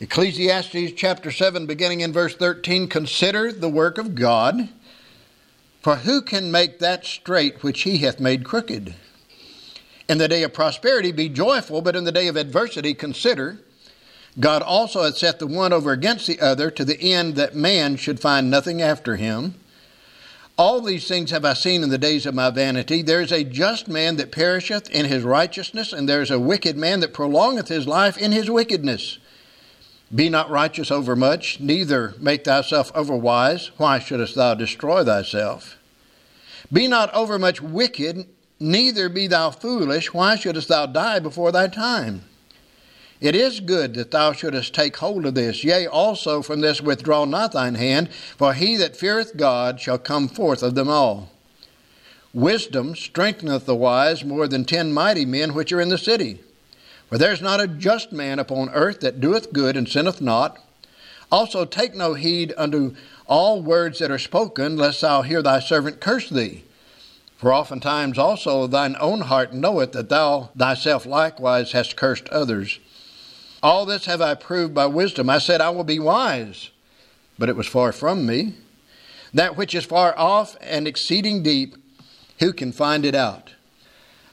Ecclesiastes chapter 7, beginning in verse 13 Consider the work of God, for who can make that straight which he hath made crooked? In the day of prosperity be joyful, but in the day of adversity consider. God also hath set the one over against the other, to the end that man should find nothing after him. All these things have I seen in the days of my vanity. There is a just man that perisheth in his righteousness, and there is a wicked man that prolongeth his life in his wickedness. Be not righteous overmuch, neither make thyself overwise. Why shouldest thou destroy thyself? Be not overmuch wicked, neither be thou foolish. Why shouldest thou die before thy time? It is good that thou shouldest take hold of this. Yea, also from this withdraw not thine hand, for he that feareth God shall come forth of them all. Wisdom strengtheneth the wise more than ten mighty men which are in the city. For there is not a just man upon earth that doeth good and sinneth not. Also take no heed unto all words that are spoken, lest thou hear thy servant curse thee. For oftentimes also thine own heart knoweth that thou thyself likewise hast cursed others. All this have I proved by wisdom. I said, I will be wise, but it was far from me. That which is far off and exceeding deep, who can find it out?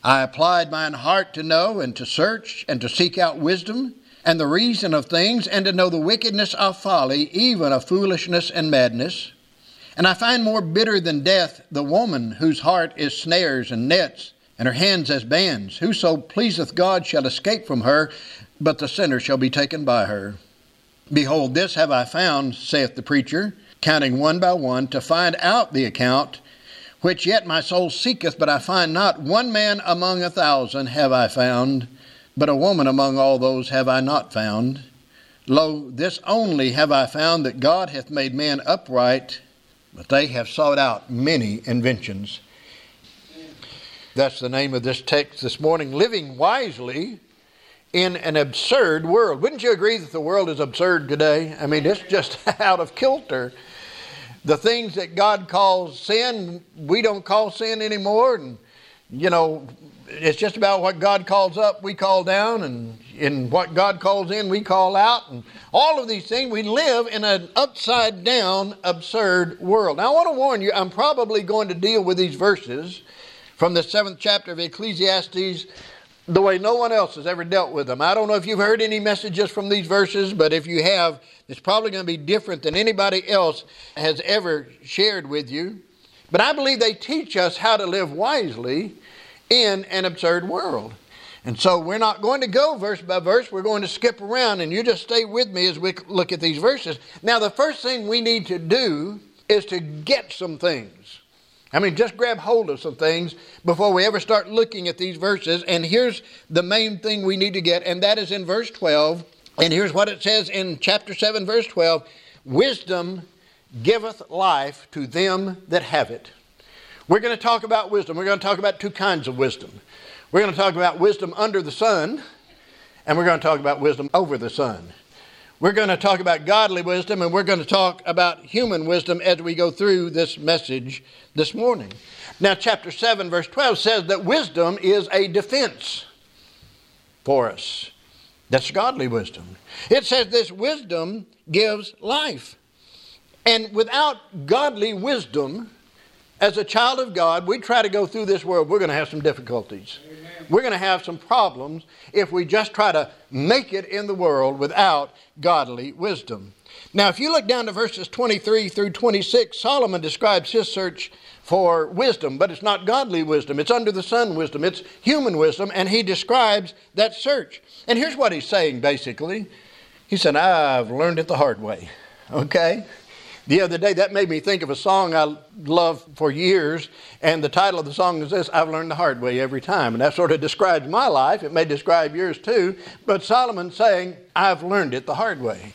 I applied mine heart to know and to search and to seek out wisdom and the reason of things and to know the wickedness of folly, even of foolishness and madness. And I find more bitter than death the woman whose heart is snares and nets, and her hands as bands. Whoso pleaseth God shall escape from her, but the sinner shall be taken by her. Behold, this have I found, saith the preacher, counting one by one, to find out the account which yet my soul seeketh, but I find not. One man among a thousand have I found, but a woman among all those have I not found. Lo, this only have I found that God hath made man upright, but they have sought out many inventions. That's the name of this text this morning Living Wisely in an Absurd World. Wouldn't you agree that the world is absurd today? I mean, it's just out of kilter the things that God calls sin, we don't call sin anymore. And, you know, it's just about what God calls up, we call down, and in what God calls in, we call out. And all of these things, we live in an upside down, absurd world. Now, I want to warn you, I'm probably going to deal with these verses from the seventh chapter of Ecclesiastes the way no one else has ever dealt with them. I don't know if you've heard any messages from these verses, but if you have, it's probably going to be different than anybody else has ever shared with you. But I believe they teach us how to live wisely in an absurd world. And so we're not going to go verse by verse. We're going to skip around, and you just stay with me as we look at these verses. Now, the first thing we need to do is to get some things. I mean, just grab hold of some things before we ever start looking at these verses. And here's the main thing we need to get, and that is in verse 12. And here's what it says in chapter 7, verse 12 Wisdom giveth life to them that have it. We're going to talk about wisdom. We're going to talk about two kinds of wisdom. We're going to talk about wisdom under the sun, and we're going to talk about wisdom over the sun. We're going to talk about godly wisdom and we're going to talk about human wisdom as we go through this message this morning. Now, chapter 7, verse 12 says that wisdom is a defense for us. That's godly wisdom. It says this wisdom gives life. And without godly wisdom, as a child of God, we try to go through this world, we're going to have some difficulties. Amen. We're going to have some problems if we just try to make it in the world without godly wisdom. Now, if you look down to verses 23 through 26, Solomon describes his search for wisdom, but it's not godly wisdom. It's under the sun wisdom. It's human wisdom, and he describes that search. And here's what he's saying basically He said, I've learned it the hard way. Okay? The other day, that made me think of a song I loved for years, and the title of the song is this I've learned the hard way every time. And that sort of describes my life. It may describe yours too, but Solomon's saying, I've learned it the hard way.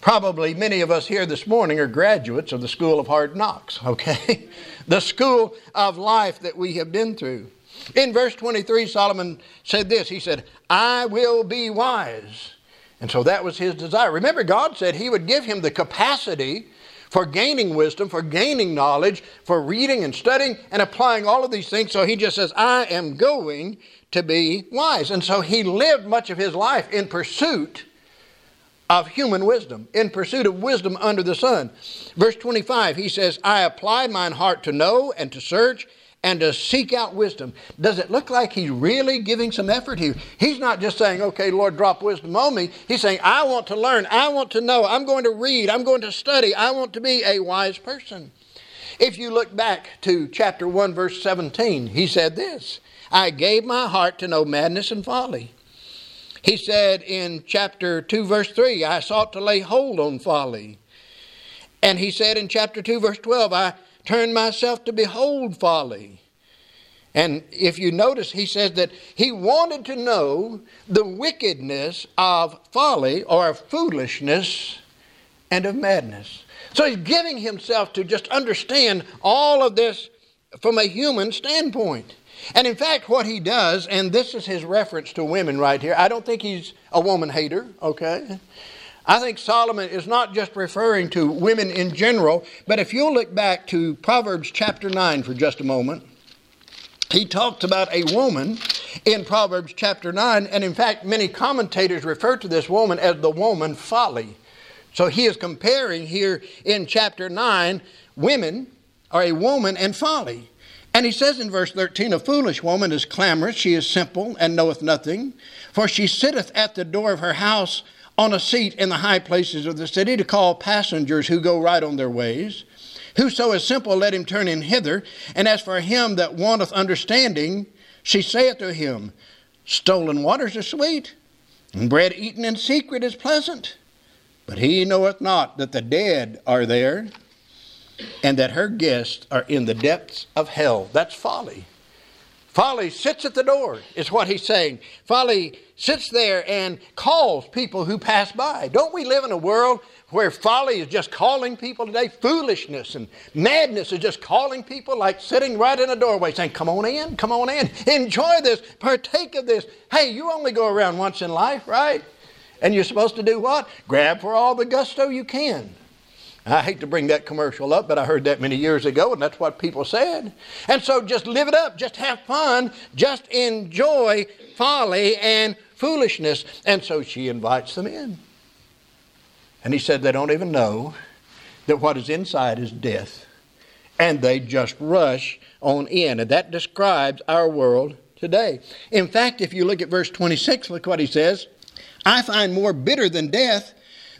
Probably many of us here this morning are graduates of the School of Hard Knocks, okay? the school of life that we have been through. In verse 23, Solomon said this He said, I will be wise. And so that was his desire. Remember, God said He would give him the capacity for gaining wisdom, for gaining knowledge, for reading and studying and applying all of these things. So he just says, I am going to be wise. And so he lived much of his life in pursuit of human wisdom, in pursuit of wisdom under the sun. Verse 25, he says, I applied mine heart to know and to search and to seek out wisdom. Does it look like he's really giving some effort here? He's not just saying, okay, Lord, drop wisdom on me. He's saying, I want to learn. I want to know. I'm going to read. I'm going to study. I want to be a wise person. If you look back to chapter 1, verse 17, he said this I gave my heart to know madness and folly. He said in chapter 2, verse 3, I sought to lay hold on folly. And he said in chapter 2, verse 12, I turned myself to behold folly. And if you notice, he says that he wanted to know the wickedness of folly or of foolishness and of madness. So he's giving himself to just understand all of this from a human standpoint. And in fact, what he does, and this is his reference to women right here, I don't think he's a woman hater, okay? I think Solomon is not just referring to women in general, but if you'll look back to Proverbs chapter 9 for just a moment, he talks about a woman in Proverbs chapter 9, and in fact, many commentators refer to this woman as the woman folly. So he is comparing here in chapter 9 women, or a woman, and folly. And he says in verse 13, A foolish woman is clamorous, she is simple, and knoweth nothing. For she sitteth at the door of her house on a seat in the high places of the city to call passengers who go right on their ways. Whoso is simple, let him turn in hither. And as for him that wanteth understanding, she saith to him, Stolen waters are sweet, and bread eaten in secret is pleasant. But he knoweth not that the dead are there and that her guests are in the depths of hell. That's folly. Folly sits at the door, is what he's saying. Folly sits there and calls people who pass by. Don't we live in a world where folly is just calling people today? Foolishness and madness is just calling people like sitting right in a doorway saying, Come on in, come on in, enjoy this, partake of this. Hey, you only go around once in life, right? And you're supposed to do what? Grab for all the gusto you can. I hate to bring that commercial up, but I heard that many years ago, and that's what people said. And so just live it up, just have fun, just enjoy folly and foolishness. And so she invites them in. And he said they don't even know that what is inside is death. And they just rush on in. And that describes our world today. In fact, if you look at verse 26, look what he says I find more bitter than death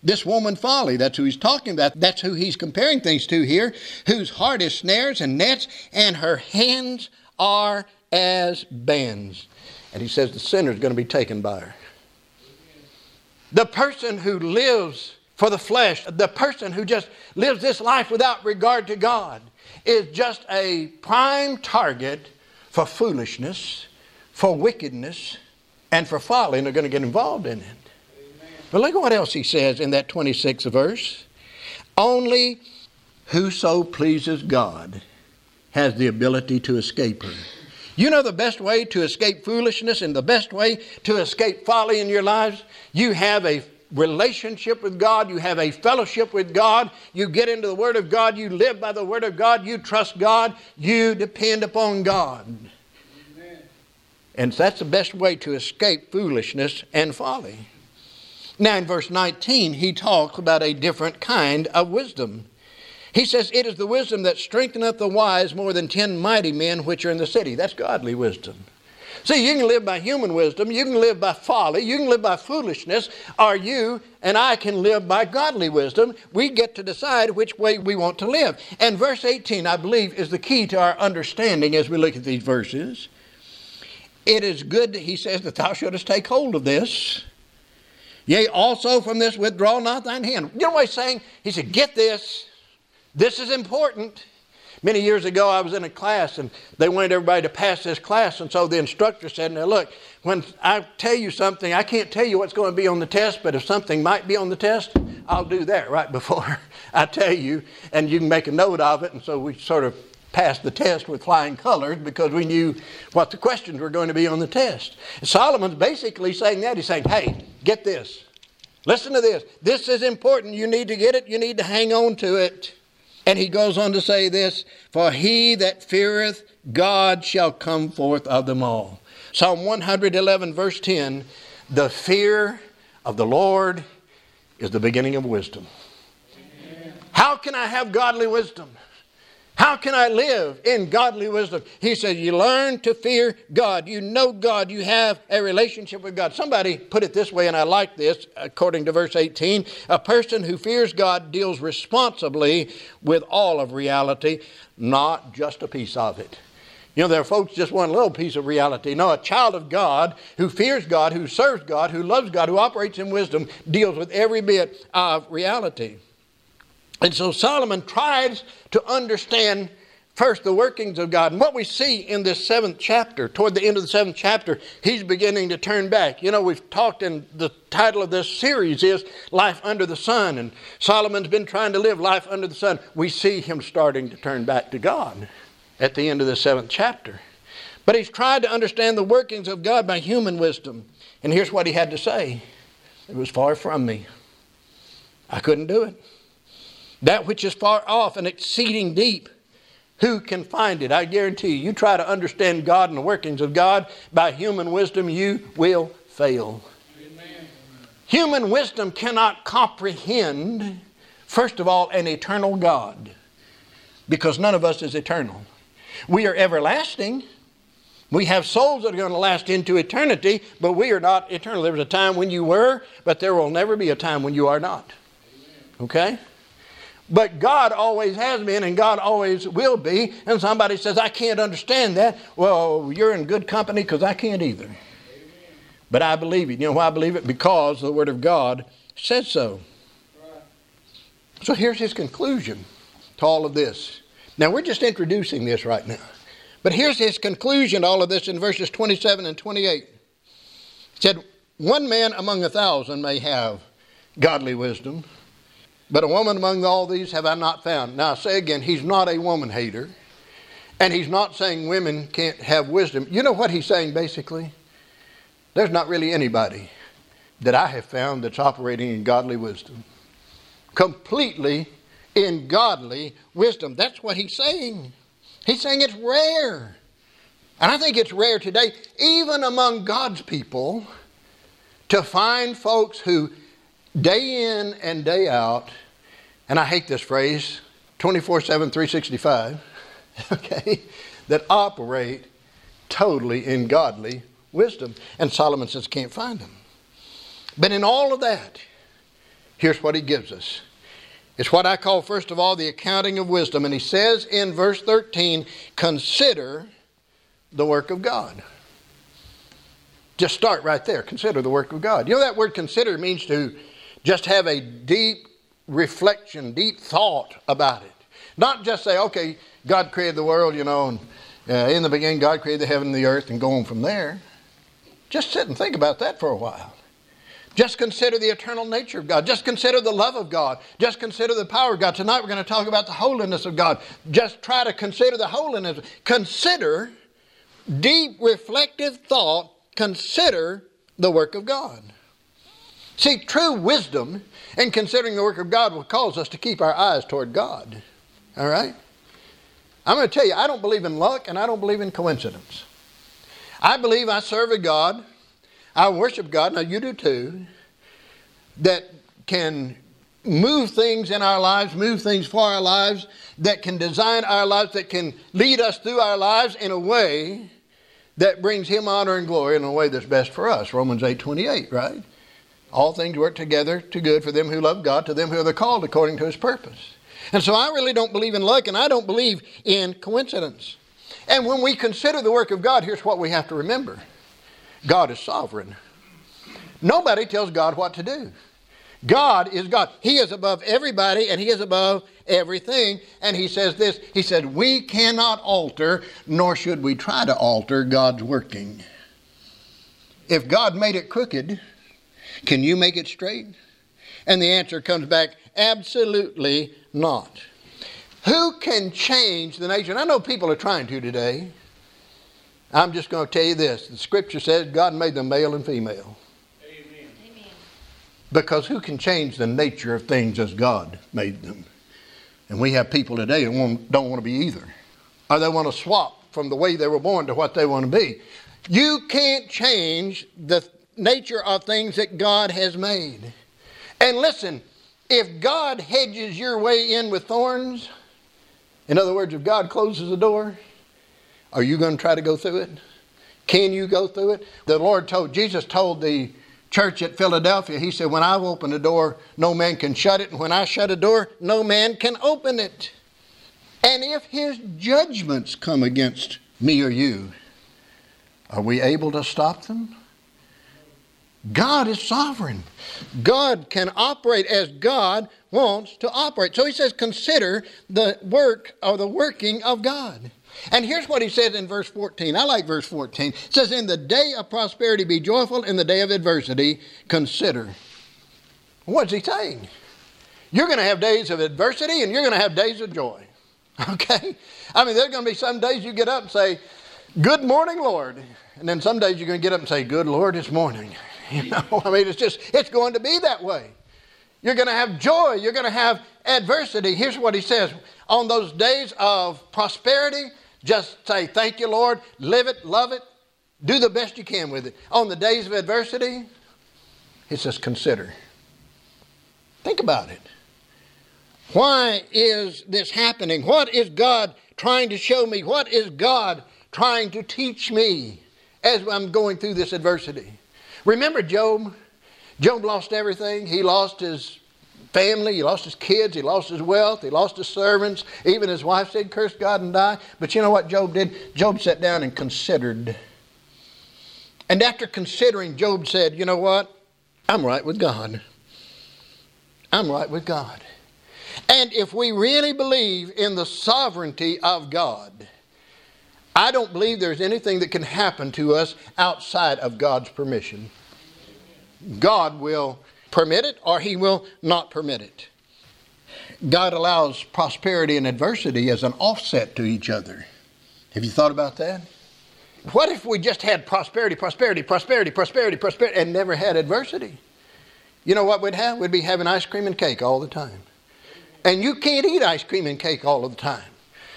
this woman folly. That's who he's talking about. That's who he's comparing things to here, whose heart is snares and nets, and her hands are as bands. And he says the sinner is going to be taken by her. The person who lives for the flesh, the person who just lives this life without regard to God, is just a prime target for foolishness, for wickedness, and for folly, and they're going to get involved in it. But look at what else he says in that 26th verse. Only whoso pleases God has the ability to escape her. You know the best way to escape foolishness and the best way to escape folly in your lives? You have a relationship with God, you have a fellowship with God, you get into the Word of God, you live by the Word of God, you trust God, you depend upon God. Amen. And that's the best way to escape foolishness and folly. Now, in verse 19, he talks about a different kind of wisdom. He says, It is the wisdom that strengtheneth the wise more than ten mighty men which are in the city. That's godly wisdom. See, you can live by human wisdom, you can live by folly, you can live by foolishness, or you and I can live by godly wisdom. We get to decide which way we want to live. And verse 18, I believe, is the key to our understanding as we look at these verses. It is good, he says, that thou shouldest take hold of this Yea, also from this withdraw not thine hand. You know what he's saying? He said, Get this. This is important. Many years ago, I was in a class and they wanted everybody to pass this class. And so the instructor said, Now, look, when I tell you something, I can't tell you what's going to be on the test, but if something might be on the test, I'll do that right before I tell you. And you can make a note of it. And so we sort of passed the test with flying colors because we knew what the questions were going to be on the test. Solomon's basically saying that. He's saying, hey, get this. Listen to this. This is important. You need to get it. You need to hang on to it. And he goes on to say this For he that feareth God shall come forth of them all. Psalm 111, verse 10 The fear of the Lord is the beginning of wisdom. How can I have godly wisdom? How can I live in godly wisdom? He said, You learn to fear God. You know God. You have a relationship with God. Somebody put it this way, and I like this, according to verse 18. A person who fears God deals responsibly with all of reality, not just a piece of it. You know, there are folks just want a little piece of reality. No, a child of God who fears God, who serves God, who loves God, who operates in wisdom, deals with every bit of reality. And so Solomon tries to understand first the workings of God. And what we see in this seventh chapter, toward the end of the seventh chapter, he's beginning to turn back. You know, we've talked, and the title of this series is Life Under the Sun. And Solomon's been trying to live life under the sun. We see him starting to turn back to God at the end of the seventh chapter. But he's tried to understand the workings of God by human wisdom. And here's what he had to say It was far from me. I couldn't do it. That which is far off and exceeding deep, who can find it? I guarantee you, you try to understand God and the workings of God by human wisdom, you will fail. Amen. Human wisdom cannot comprehend, first of all, an eternal God, because none of us is eternal. We are everlasting. We have souls that are going to last into eternity, but we are not eternal. There was a time when you were, but there will never be a time when you are not. Okay? But God always has been and God always will be. And somebody says, I can't understand that. Well, you're in good company because I can't either. Amen. But I believe it. You know why I believe it? Because the Word of God says so. Right. So here's his conclusion to all of this. Now, we're just introducing this right now. But here's his conclusion to all of this in verses 27 and 28. He said, One man among a thousand may have godly wisdom but a woman among all these have I not found. Now I say again, he's not a woman hater. And he's not saying women can't have wisdom. You know what he's saying basically? There's not really anybody that I have found that's operating in godly wisdom. Completely in godly wisdom. That's what he's saying. He's saying it's rare. And I think it's rare today, even among God's people, to find folks who day in and day out, and I hate this phrase 24 7, 365, okay, that operate totally in godly wisdom. And Solomon says, can't find them. But in all of that, here's what he gives us. It's what I call, first of all, the accounting of wisdom. And he says in verse 13, consider the work of God. Just start right there. Consider the work of God. You know that word consider means to just have a deep reflection, deep thought about it. Not just say, okay, God created the world, you know, and uh, in the beginning God created the heaven and the earth and go on from there. Just sit and think about that for a while. Just consider the eternal nature of God. Just consider the love of God. Just consider the power of God. Tonight we're going to talk about the holiness of God. Just try to consider the holiness. Consider deep reflective thought. Consider the work of God. See, true wisdom in considering the work of God will cause us to keep our eyes toward God. All right? I'm going to tell you, I don't believe in luck and I don't believe in coincidence. I believe I serve a God, I worship God, now you do too, that can move things in our lives, move things for our lives, that can design our lives, that can lead us through our lives in a way that brings him honor and glory in a way that's best for us. Romans 8 28, right? All things work together to good for them who love God, to them who are called according to his purpose. And so I really don't believe in luck and I don't believe in coincidence. And when we consider the work of God, here's what we have to remember God is sovereign. Nobody tells God what to do. God is God. He is above everybody and He is above everything. And He says this He said, We cannot alter, nor should we try to alter God's working. If God made it crooked, can you make it straight? And the answer comes back absolutely not. Who can change the nature? I know people are trying to today. I'm just going to tell you this the scripture says God made them male and female. Amen. Because who can change the nature of things as God made them? And we have people today that don't want to be either. Or they want to swap from the way they were born to what they want to be. You can't change the nature of things that God has made. And listen, if God hedges your way in with thorns, in other words, if God closes the door, are you going to try to go through it? Can you go through it? The Lord told, Jesus told the church at Philadelphia, He said, When I open a door, no man can shut it, and when I shut a door, no man can open it. And if His judgments come against me or you, are we able to stop them? God is sovereign. God can operate as God wants to operate. So he says, consider the work or the working of God. And here's what he says in verse 14. I like verse 14. It says, In the day of prosperity be joyful, in the day of adversity consider. What's he saying? You're going to have days of adversity and you're going to have days of joy. Okay? I mean, there's going to be some days you get up and say, Good morning, Lord. And then some days you're going to get up and say, Good Lord, it's morning. You know, I mean, it's just, it's going to be that way. You're going to have joy. You're going to have adversity. Here's what he says on those days of prosperity, just say, Thank you, Lord. Live it, love it, do the best you can with it. On the days of adversity, he says, Consider. Think about it. Why is this happening? What is God trying to show me? What is God trying to teach me as I'm going through this adversity? Remember Job? Job lost everything. He lost his family, he lost his kids, he lost his wealth, he lost his servants. Even his wife said, Curse God and die. But you know what Job did? Job sat down and considered. And after considering, Job said, You know what? I'm right with God. I'm right with God. And if we really believe in the sovereignty of God, I don't believe there's anything that can happen to us outside of God's permission. God will permit it or He will not permit it. God allows prosperity and adversity as an offset to each other. Have you thought about that? What if we just had prosperity, prosperity, prosperity, prosperity, prosperity, and never had adversity? You know what we'd have? We'd be having ice cream and cake all the time. And you can't eat ice cream and cake all of the time.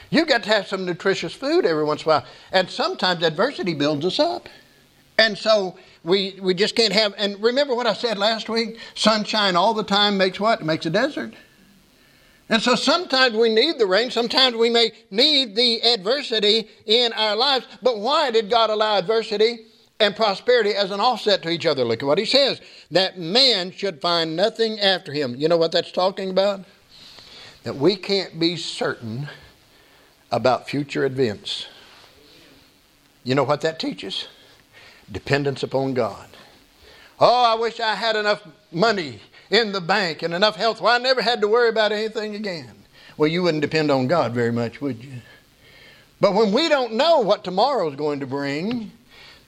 You've got to have some nutritious food every once in a while. And sometimes adversity builds us up. And so we, we just can't have, and remember what I said last week? Sunshine all the time makes what? It makes a desert. And so sometimes we need the rain, sometimes we may need the adversity in our lives. But why did God allow adversity and prosperity as an offset to each other? Look at what he says that man should find nothing after him. You know what that's talking about? That we can't be certain about future events. You know what that teaches? Dependence upon God. Oh, I wish I had enough money in the bank and enough health. Well, I never had to worry about anything again. Well, you wouldn't depend on God very much, would you? But when we don't know what tomorrow is going to bring,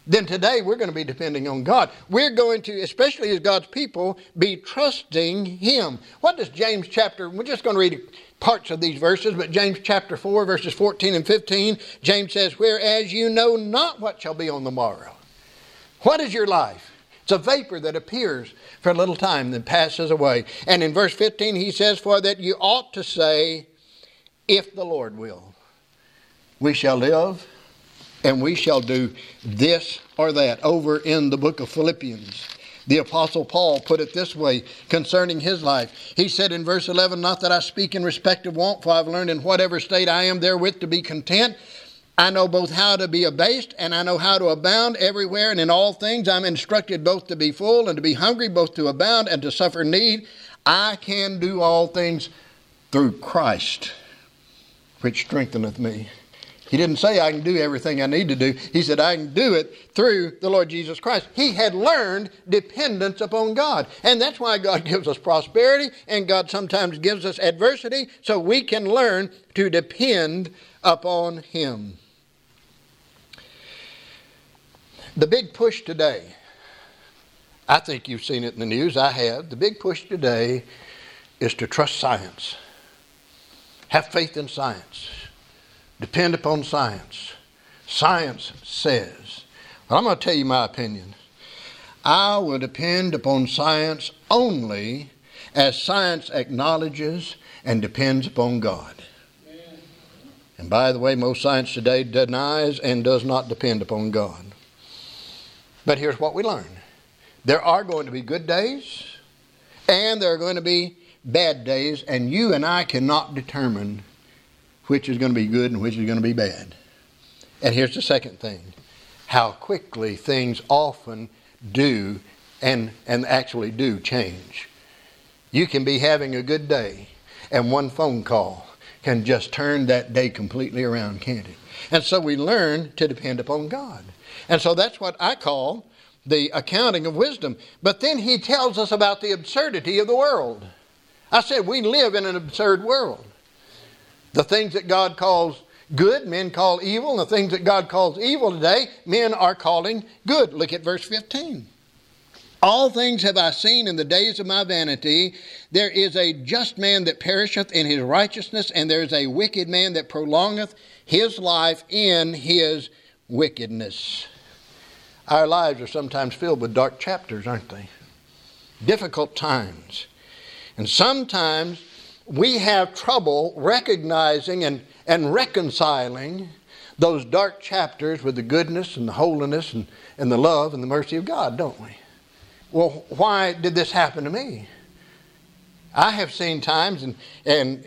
then today we're going to be depending on God. We're going to, especially as God's people, be trusting Him. What does James chapter, we're just going to read parts of these verses, but James chapter 4, verses 14 and 15, James says, Whereas you know not what shall be on the morrow. What is your life? It's a vapor that appears for a little time, then passes away. And in verse 15, he says, For that you ought to say, If the Lord will, we shall live and we shall do this or that. Over in the book of Philippians, the Apostle Paul put it this way concerning his life. He said in verse 11, Not that I speak in respect of want, for I've learned in whatever state I am therewith to be content. I know both how to be abased and I know how to abound everywhere and in all things. I'm instructed both to be full and to be hungry, both to abound and to suffer need. I can do all things through Christ, which strengtheneth me. He didn't say I can do everything I need to do. He said I can do it through the Lord Jesus Christ. He had learned dependence upon God. And that's why God gives us prosperity and God sometimes gives us adversity so we can learn to depend upon Him. The big push today, I think you've seen it in the news, I have. The big push today is to trust science, have faith in science Depend upon science. Science says. Well, I'm going to tell you my opinion. I will depend upon science only as science acknowledges and depends upon God. And by the way, most science today denies and does not depend upon God. But here's what we learn there are going to be good days And there are going to be bad days, and you and I cannot determine which is going to be good and which is going to be bad. And here's the second thing how quickly things often do and, and actually do change. You can be having a good day, and one phone call can just turn that day completely around, can't it? And so we learn to depend upon God. And so that's what I call the accounting of wisdom. But then he tells us about the absurdity of the world. I said we live in an absurd world. The things that God calls good, men call evil, and the things that God calls evil today, men are calling good. Look at verse 15. All things have I seen in the days of my vanity. There is a just man that perisheth in his righteousness, and there is a wicked man that prolongeth his life in his wickedness. Our lives are sometimes filled with dark chapters, aren't they? Difficult times. And sometimes we have trouble recognizing and, and reconciling those dark chapters with the goodness and the holiness and, and the love and the mercy of God, don't we? Well, why did this happen to me? I have seen times, and, and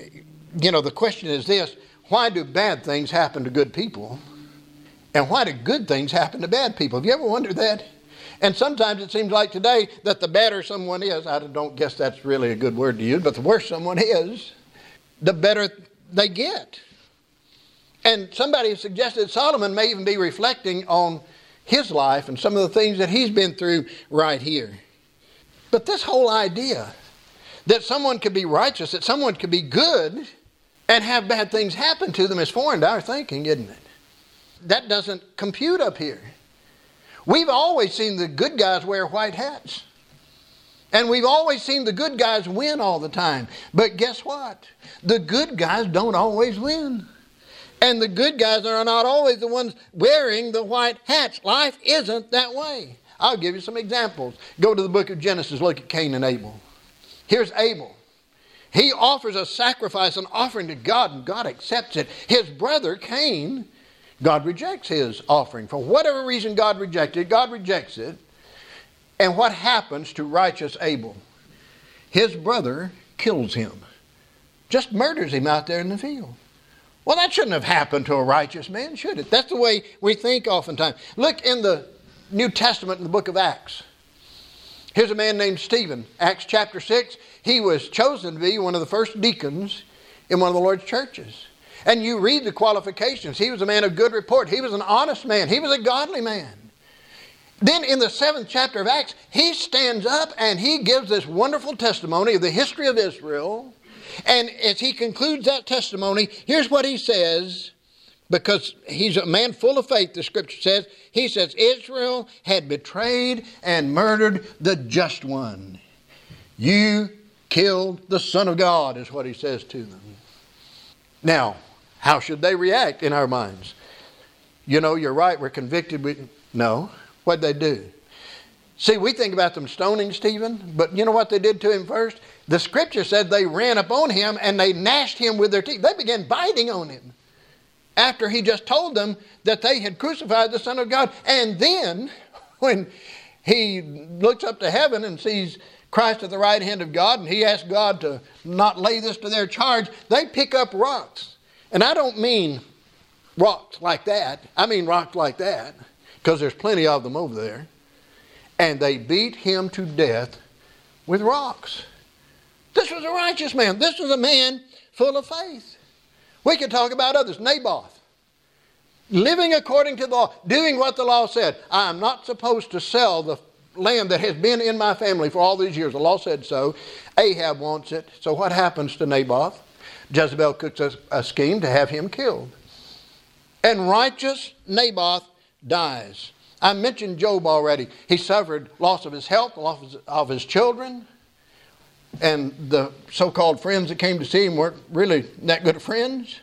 you know, the question is this why do bad things happen to good people? And why do good things happen to bad people? Have you ever wondered that? And sometimes it seems like today that the better someone is, I don't guess that's really a good word to use, but the worse someone is, the better they get. And somebody suggested Solomon may even be reflecting on his life and some of the things that he's been through right here. But this whole idea that someone could be righteous, that someone could be good, and have bad things happen to them is foreign to our thinking, isn't it? that doesn't compute up here. We've always seen the good guys wear white hats. And we've always seen the good guys win all the time. But guess what? The good guys don't always win. And the good guys are not always the ones wearing the white hats. Life isn't that way. I'll give you some examples. Go to the book of Genesis, look at Cain and Abel. Here's Abel. He offers a sacrifice, an offering to God, and God accepts it. His brother Cain God rejects his offering. For whatever reason God rejected God rejects it. And what happens to righteous Abel? His brother kills him, just murders him out there in the field. Well, that shouldn't have happened to a righteous man, should it? That's the way we think oftentimes. Look in the New Testament in the book of Acts. Here's a man named Stephen, Acts chapter 6. He was chosen to be one of the first deacons in one of the Lord's churches. And you read the qualifications. He was a man of good report. He was an honest man. He was a godly man. Then in the seventh chapter of Acts, he stands up and he gives this wonderful testimony of the history of Israel. And as he concludes that testimony, here's what he says because he's a man full of faith, the scripture says. He says, Israel had betrayed and murdered the just one. You killed the Son of God, is what he says to them. Now, how should they react in our minds? You know, you're right, we're convicted. We, no. What'd they do? See, we think about them stoning Stephen, but you know what they did to him first? The scripture said they ran upon him and they gnashed him with their teeth. They began biting on him after he just told them that they had crucified the Son of God. And then, when he looks up to heaven and sees Christ at the right hand of God and he asks God to not lay this to their charge, they pick up rocks and I don't mean rocks like that. I mean rocks like that, because there's plenty of them over there. And they beat him to death with rocks. This was a righteous man. This was a man full of faith. We could talk about others. Naboth, living according to the law, doing what the law said. I am not supposed to sell the land that has been in my family for all these years. The law said so. Ahab wants it. So what happens to Naboth? Jezebel cooks a, a scheme to have him killed. And righteous Naboth dies. I mentioned Job already. He suffered loss of his health, loss of his children, and the so called friends that came to see him weren't really that good of friends.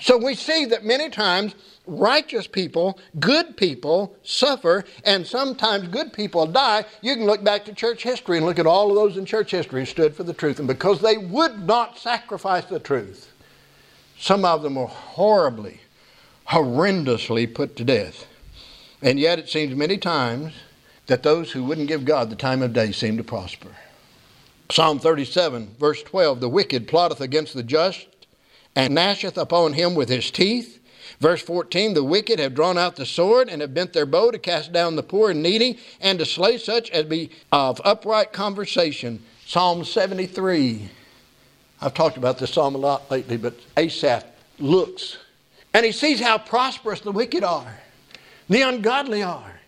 So we see that many times righteous people, good people suffer, and sometimes good people die. You can look back to church history and look at all of those in church history who stood for the truth. And because they would not sacrifice the truth, some of them were horribly, horrendously put to death. And yet it seems many times that those who wouldn't give God the time of day seem to prosper. Psalm 37, verse 12 The wicked plotteth against the just, and gnasheth upon him with his teeth. Verse 14 The wicked have drawn out the sword, and have bent their bow to cast down the poor and needy, and to slay such as be of upright conversation. Psalm 73. I've talked about this psalm a lot lately, but Asaph looks and he sees how prosperous the wicked are, the ungodly are.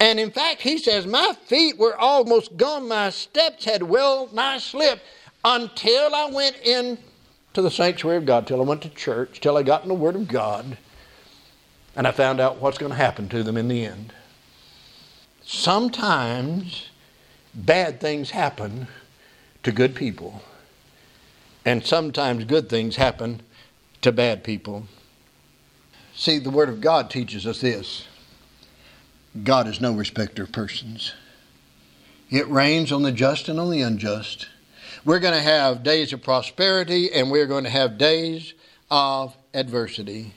And in fact, he says, My feet were almost gone, my steps had well nigh slipped until I went in to the sanctuary of God, till I went to church, till I got in the Word of God, and I found out what's going to happen to them in the end. Sometimes bad things happen to good people, and sometimes good things happen to bad people. See, the Word of God teaches us this God is no respecter of persons. It rains on the just and on the unjust. We're going to have days of prosperity and we're going to have days of adversity.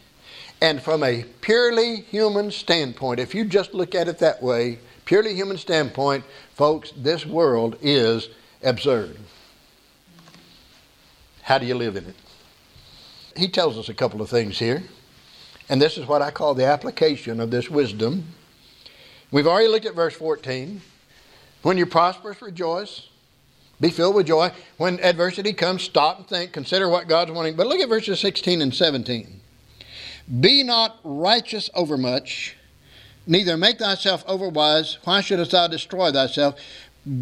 And from a purely human standpoint, if you just look at it that way, purely human standpoint, folks, this world is absurd. How do you live in it? He tells us a couple of things here. And this is what I call the application of this wisdom. We've already looked at verse 14. When you're prosperous, rejoice. Be filled with joy. When adversity comes, stop and think. Consider what God's wanting. But look at verses 16 and 17. Be not righteous overmuch, neither make thyself overwise. Why shouldest thou destroy thyself?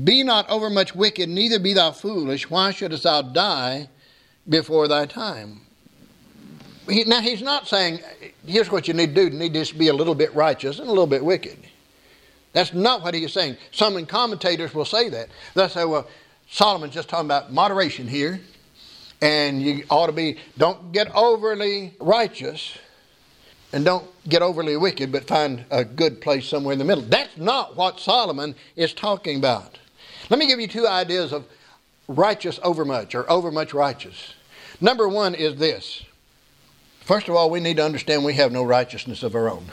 Be not overmuch wicked, neither be thou foolish. Why shouldest thou die before thy time? He, now, he's not saying, here's what you need to do. You need to be a little bit righteous and a little bit wicked. That's not what he is saying. Some commentators will say that. They'll say, well, Solomon's just talking about moderation here. And you ought to be, don't get overly righteous and don't get overly wicked, but find a good place somewhere in the middle. That's not what Solomon is talking about. Let me give you two ideas of righteous overmuch or overmuch righteous. Number one is this First of all, we need to understand we have no righteousness of our own.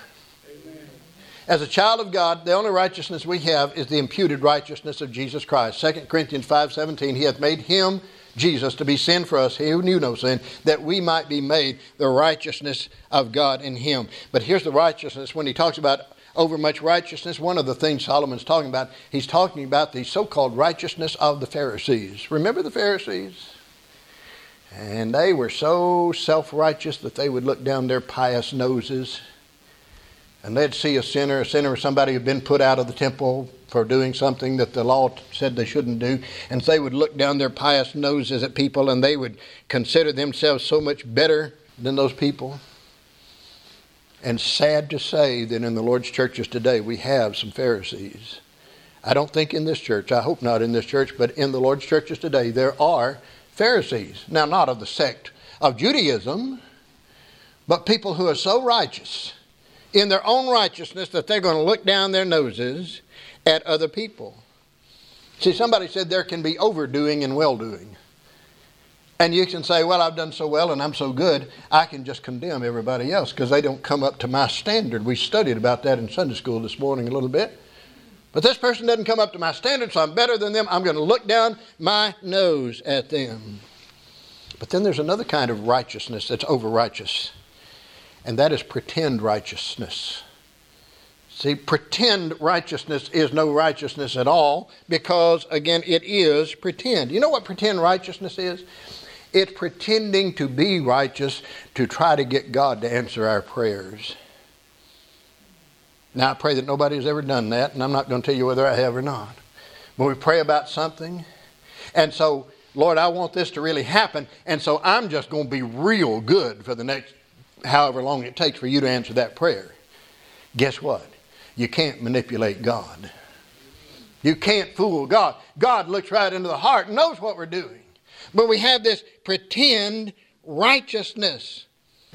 As a child of God, the only righteousness we have is the imputed righteousness of Jesus Christ. 2 Corinthians 5:17, He hath made him, Jesus, to be sin for us, he who knew no sin, that we might be made the righteousness of God in him. But here's the righteousness when he talks about overmuch righteousness. One of the things Solomon's talking about, he's talking about the so-called righteousness of the Pharisees. Remember the Pharisees? And they were so self righteous that they would look down their pious noses and they'd see a sinner, a sinner, or somebody who'd been put out of the temple for doing something that the law said they shouldn't do. And they would look down their pious noses at people and they would consider themselves so much better than those people. And sad to say that in the Lord's churches today we have some Pharisees. I don't think in this church, I hope not in this church, but in the Lord's churches today there are Pharisees. Now, not of the sect of Judaism, but people who are so righteous in their own righteousness that they're going to look down their noses at other people. See, somebody said there can be overdoing and well doing. And you can say, well, I've done so well and I'm so good, I can just condemn everybody else because they don't come up to my standard. We studied about that in Sunday school this morning a little bit. But this person doesn't come up to my standard, so I'm better than them. I'm going to look down my nose at them. But then there's another kind of righteousness that's over righteous, and that is pretend righteousness. See, pretend righteousness is no righteousness at all because, again, it is pretend. You know what pretend righteousness is? It's pretending to be righteous to try to get God to answer our prayers. Now, I pray that nobody has ever done that, and I'm not going to tell you whether I have or not. But we pray about something, and so, Lord, I want this to really happen, and so I'm just going to be real good for the next however long it takes for you to answer that prayer. Guess what? You can't manipulate God. You can't fool God. God looks right into the heart and knows what we're doing. But we have this pretend righteousness,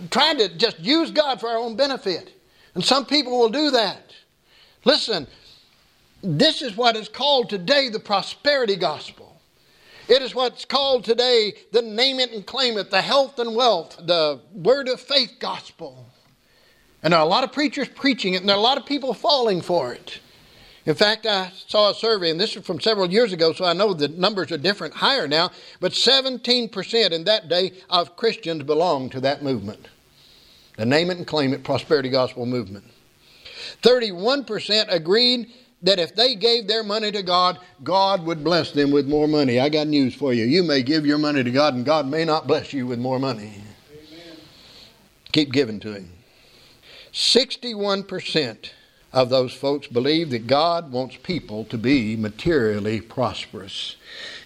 trying to just use God for our own benefit. And some people will do that. Listen, this is what is called today the prosperity gospel. It is what's called today the name it and claim it, the health and wealth, the word of faith gospel. And there are a lot of preachers preaching it, and there are a lot of people falling for it. In fact, I saw a survey, and this is from several years ago, so I know the numbers are different, higher now, but 17% in that day of Christians belonged to that movement. The name it and claim it prosperity gospel movement. 31% agreed that if they gave their money to God, God would bless them with more money. I got news for you. You may give your money to God, and God may not bless you with more money. Amen. Keep giving to Him. 61% of those folks believe that God wants people to be materially prosperous.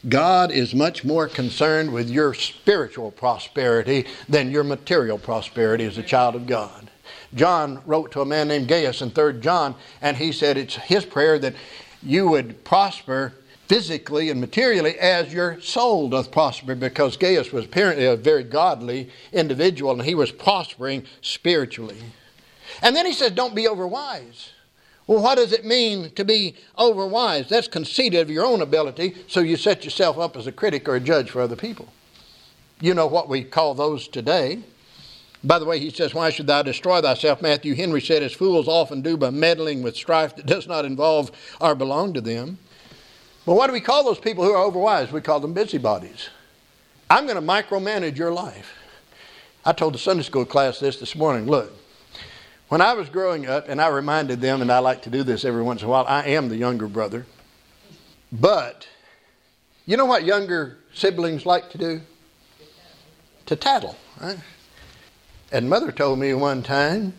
God is much more concerned with your spiritual prosperity than your material prosperity as a child of God. John wrote to a man named Gaius in 3 John, and he said it's his prayer that you would prosper physically and materially as your soul doth prosper, because Gaius was apparently a very godly individual and he was prospering spiritually. And then he says, Don't be overwise. Well, what does it mean to be overwise? That's conceited of your own ability, so you set yourself up as a critic or a judge for other people. You know what we call those today. By the way, he says, Why should thou destroy thyself? Matthew Henry said, As fools often do by meddling with strife that does not involve or belong to them. But what do we call those people who are overwise? We call them busybodies. I'm going to micromanage your life. I told the Sunday school class this this morning. Look, when I was growing up, and I reminded them, and I like to do this every once in a while, I am the younger brother. But you know what younger siblings like to do? To tattle. Right? And mother told me one time,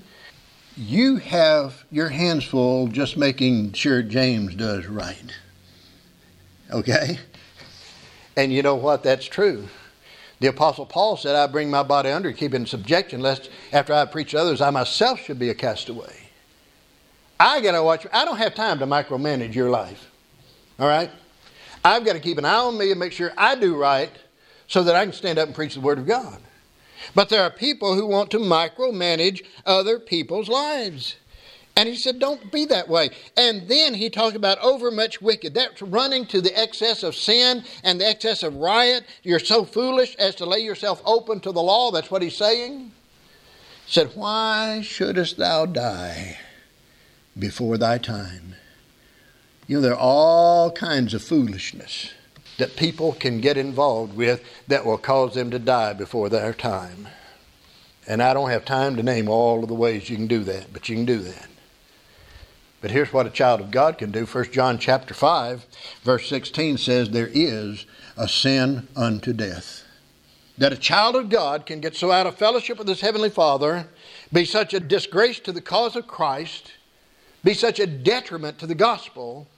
you have your hands full just making sure James does right. Okay? And you know what? That's true. The Apostle Paul said, I bring my body under, keep in subjection, lest after I preach to others, I myself should be a castaway. I got to watch, I don't have time to micromanage your life. All right? I've got to keep an eye on me and make sure I do right so that I can stand up and preach the Word of God. But there are people who want to micromanage other people's lives. And he said, Don't be that way. And then he talked about overmuch wicked. That's running to the excess of sin and the excess of riot. You're so foolish as to lay yourself open to the law. That's what he's saying. He said, Why shouldest thou die before thy time? You know, there are all kinds of foolishness that people can get involved with that will cause them to die before their time. And I don't have time to name all of the ways you can do that, but you can do that. But here's what a child of God can do. 1 John chapter 5, verse 16 says, There is a sin unto death. That a child of God can get so out of fellowship with his heavenly Father, be such a disgrace to the cause of Christ, be such a detriment to the gospel,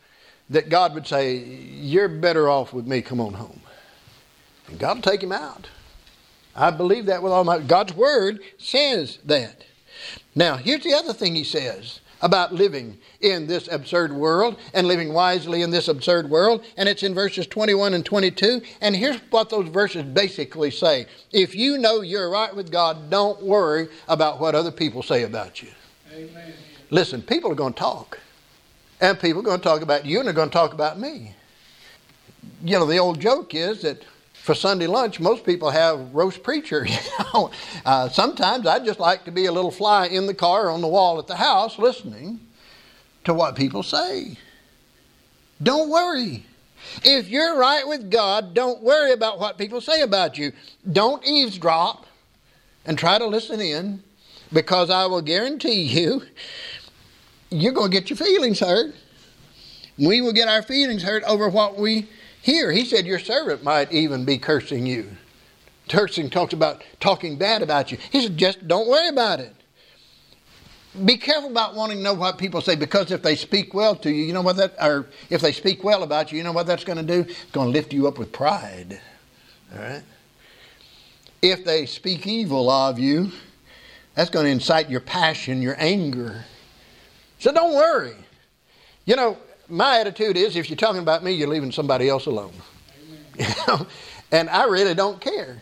that God would say, You're better off with me, come on home. And God will take him out. I believe that with all my God's word says that. Now, here's the other thing he says about living in this absurd world and living wisely in this absurd world. And it's in verses 21 and 22. And here's what those verses basically say If you know you're right with God, don't worry about what other people say about you. Amen. Listen, people are going to talk. And people are going to talk about you and they're going to talk about me. You know, the old joke is that for Sunday lunch, most people have roast preacher. You know, uh, sometimes I just like to be a little fly in the car on the wall at the house, listening to what people say. Don't worry. If you're right with God, don't worry about what people say about you. Don't eavesdrop and try to listen in, because I will guarantee you, you're going to get your feelings hurt. We will get our feelings hurt over what we hear. he said, Your servant might even be cursing you. Cursing talks about talking bad about you. He said, Just don't worry about it. Be careful about wanting to know what people say because if they speak well to you, you know what that, or if they speak well about you, you know what that's going to do? It's going to lift you up with pride. All right? If they speak evil of you, that's going to incite your passion, your anger. So don't worry. You know, my attitude is if you're talking about me, you're leaving somebody else alone. You know? And I really don't care.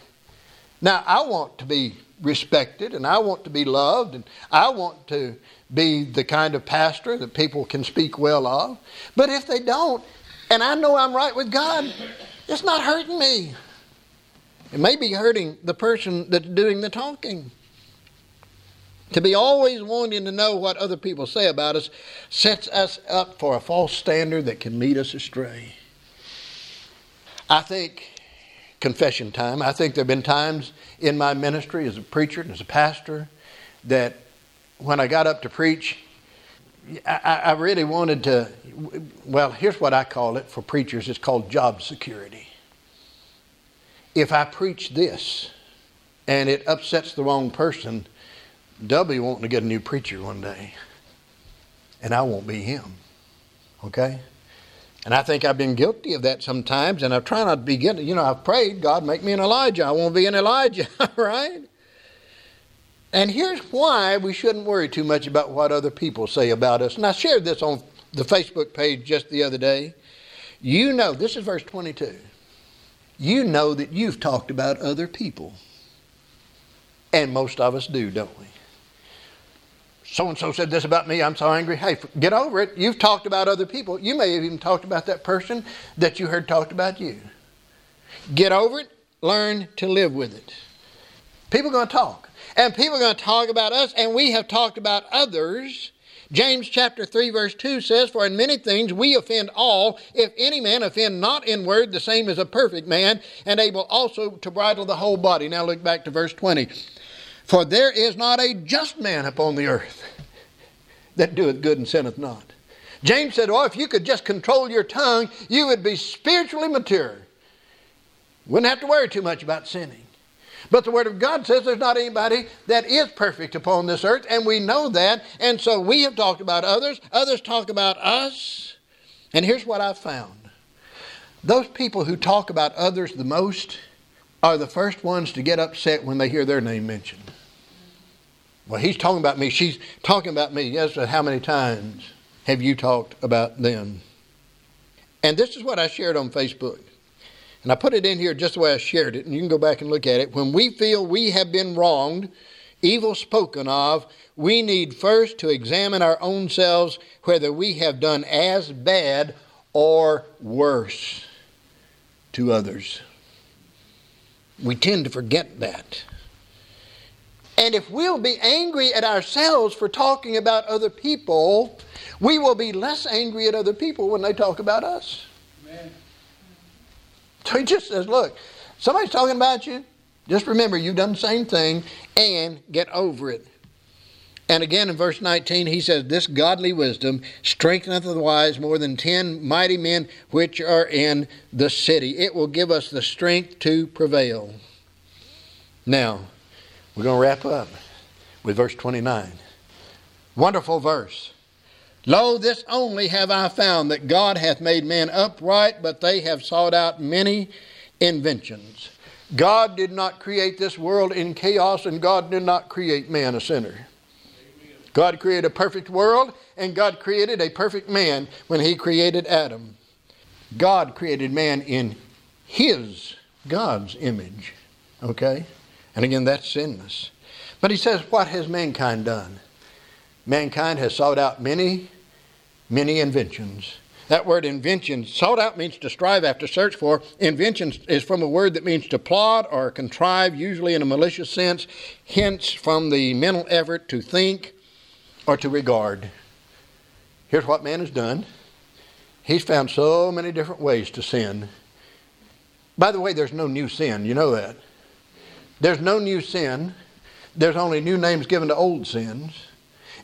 Now, I want to be respected and I want to be loved and I want to be the kind of pastor that people can speak well of. But if they don't, and I know I'm right with God, it's not hurting me. It may be hurting the person that's doing the talking. To be always wanting to know what other people say about us, sets us up for a false standard that can lead us astray. I think, confession time, I think there have been times in my ministry as a preacher and as a pastor that when I got up to preach, I, I really wanted to, well, here's what I call it for preachers it's called job security. If I preach this and it upsets the wrong person, they'll be wanting to get a new preacher one day, and I won't be him. Okay? And I think I've been guilty of that sometimes, and I've tried not to be guilty. You know, I've prayed, God, make me an Elijah. I won't be an Elijah, right? And here's why we shouldn't worry too much about what other people say about us. And I shared this on the Facebook page just the other day. You know, this is verse 22. You know that you've talked about other people. And most of us do, don't we? So and so said this about me. I'm so angry. Hey, get over it. You've talked about other people. You may have even talked about that person that you heard talked about you. Get over it. Learn to live with it. People are going to talk. And people are going to talk about us, and we have talked about others. James chapter 3, verse 2 says, For in many things we offend all. If any man offend not in word, the same is a perfect man, and able also to bridle the whole body. Now look back to verse 20. For there is not a just man upon the earth that doeth good and sinneth not. James said, Oh, if you could just control your tongue, you would be spiritually mature. Wouldn't have to worry too much about sinning. But the Word of God says there's not anybody that is perfect upon this earth, and we know that. And so we have talked about others, others talk about us. And here's what I've found those people who talk about others the most are the first ones to get upset when they hear their name mentioned. Well, he's talking about me. She's talking about me. Yes, how many times have you talked about them? And this is what I shared on Facebook. And I put it in here just the way I shared it, and you can go back and look at it. When we feel we have been wronged, evil spoken of, we need first to examine our own selves whether we have done as bad or worse to others. We tend to forget that. And if we'll be angry at ourselves for talking about other people, we will be less angry at other people when they talk about us. Amen. So he just says, look, somebody's talking about you. Just remember you've done the same thing and get over it. And again in verse 19, he says, This godly wisdom strengtheneth the wise more than ten mighty men which are in the city. It will give us the strength to prevail. Now, we're going to wrap up with verse 29. Wonderful verse. Lo, this only have I found that God hath made men upright, but they have sought out many inventions. God did not create this world in chaos, and God did not create man a sinner. God created a perfect world, and God created a perfect man when He created Adam. God created man in His, God's image. Okay? And again, that's sinless. But He says, What has mankind done? Mankind has sought out many, many inventions. That word invention, sought out means to strive after, search for. Invention is from a word that means to plot or contrive, usually in a malicious sense, hence from the mental effort to think or to regard. Here's what man has done he's found so many different ways to sin. By the way, there's no new sin, you know that. There's no new sin, there's only new names given to old sins.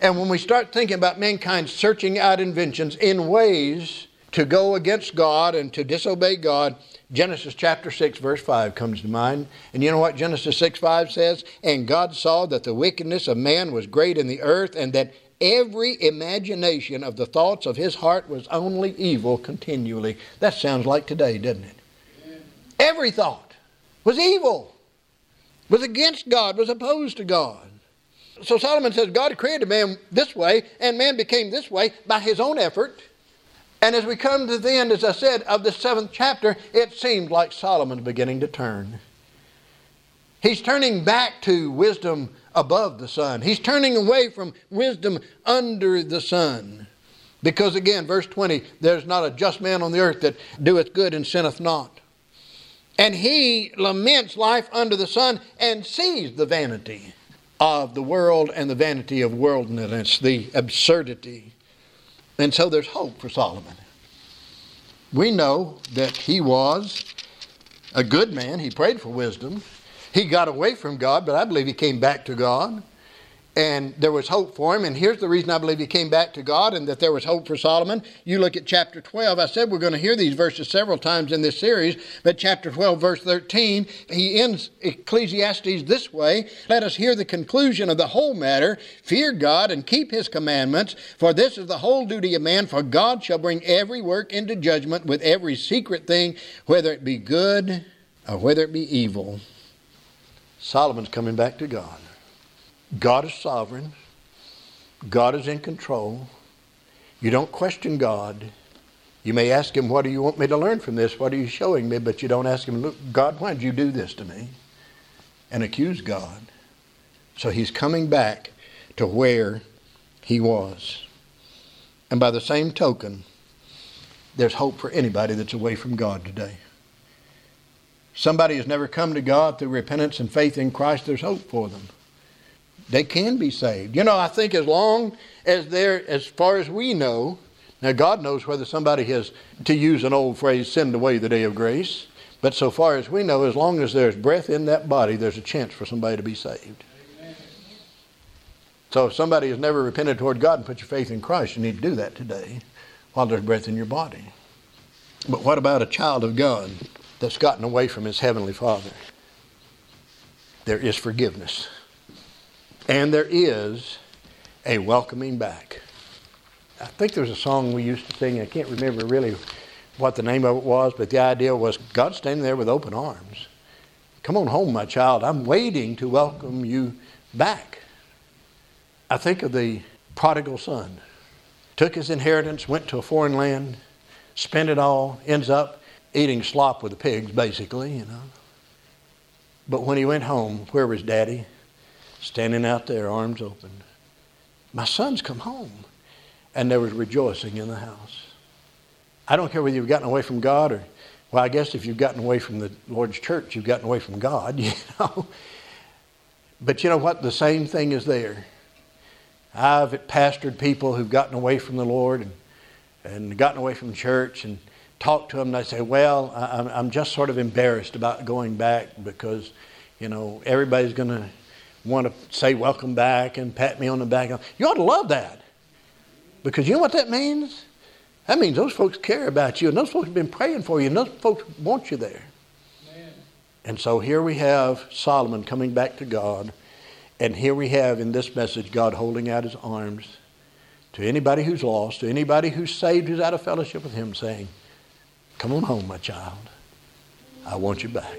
And when we start thinking about mankind searching out inventions in ways to go against God and to disobey God, Genesis chapter 6, verse 5 comes to mind. And you know what Genesis 6 5 says? And God saw that the wickedness of man was great in the earth, and that every imagination of the thoughts of his heart was only evil continually. That sounds like today, doesn't it? Every thought was evil, was against God, was opposed to God. So Solomon says God created man this way, and man became this way by his own effort. And as we come to the end, as I said, of the seventh chapter, it seemed like Solomon's beginning to turn. He's turning back to wisdom above the sun. He's turning away from wisdom under the sun. Because again, verse 20, there's not a just man on the earth that doeth good and sinneth not. And he laments life under the sun and sees the vanity of the world and the vanity of worldliness, the absurdity. And so there's hope for Solomon. We know that he was a good man. He prayed for wisdom. He got away from God, but I believe he came back to God and there was hope for him. And here's the reason I believe he came back to God and that there was hope for Solomon. You look at chapter 12. I said we're going to hear these verses several times in this series, but chapter 12, verse 13, he ends Ecclesiastes this way Let us hear the conclusion of the whole matter. Fear God and keep his commandments, for this is the whole duty of man, for God shall bring every work into judgment with every secret thing, whether it be good or whether it be evil. Solomon's coming back to God. God is sovereign. God is in control. You don't question God. You may ask him, What do you want me to learn from this? What are you showing me? But you don't ask him, Look, God, why did you do this to me? And accuse God. So he's coming back to where he was. And by the same token, there's hope for anybody that's away from God today. Somebody has never come to God through repentance and faith in Christ, there's hope for them they can be saved. You know, I think as long as they're, as far as we know, now God knows whether somebody has, to use an old phrase, sinned away the day of grace. But so far as we know, as long as there's breath in that body, there's a chance for somebody to be saved. Amen. So if somebody has never repented toward God and put your faith in Christ, you need to do that today while there's breath in your body. But what about a child of God that's gotten away from his heavenly Father? There is forgiveness. And there is a welcoming back. I think there's a song we used to sing, I can't remember really what the name of it was, but the idea was God standing there with open arms. Come on home, my child. I'm waiting to welcome you back. I think of the prodigal son. Took his inheritance, went to a foreign land, spent it all, ends up eating slop with the pigs, basically, you know. But when he went home, where was daddy? Standing out there, arms open. My son's come home. And there was rejoicing in the house. I don't care whether you've gotten away from God or, well, I guess if you've gotten away from the Lord's church, you've gotten away from God, you know. But you know what? The same thing is there. I've pastored people who've gotten away from the Lord and, and gotten away from church and talked to them and they say, well, I'm just sort of embarrassed about going back because, you know, everybody's going to want to say welcome back and pat me on the back. You ought to love that. Because you know what that means? That means those folks care about you and those folks have been praying for you and those folks want you there. Amen. And so here we have Solomon coming back to God. And here we have in this message God holding out his arms to anybody who's lost, to anybody who's saved, who's out of fellowship with him, saying, Come on home, my child. I want you back.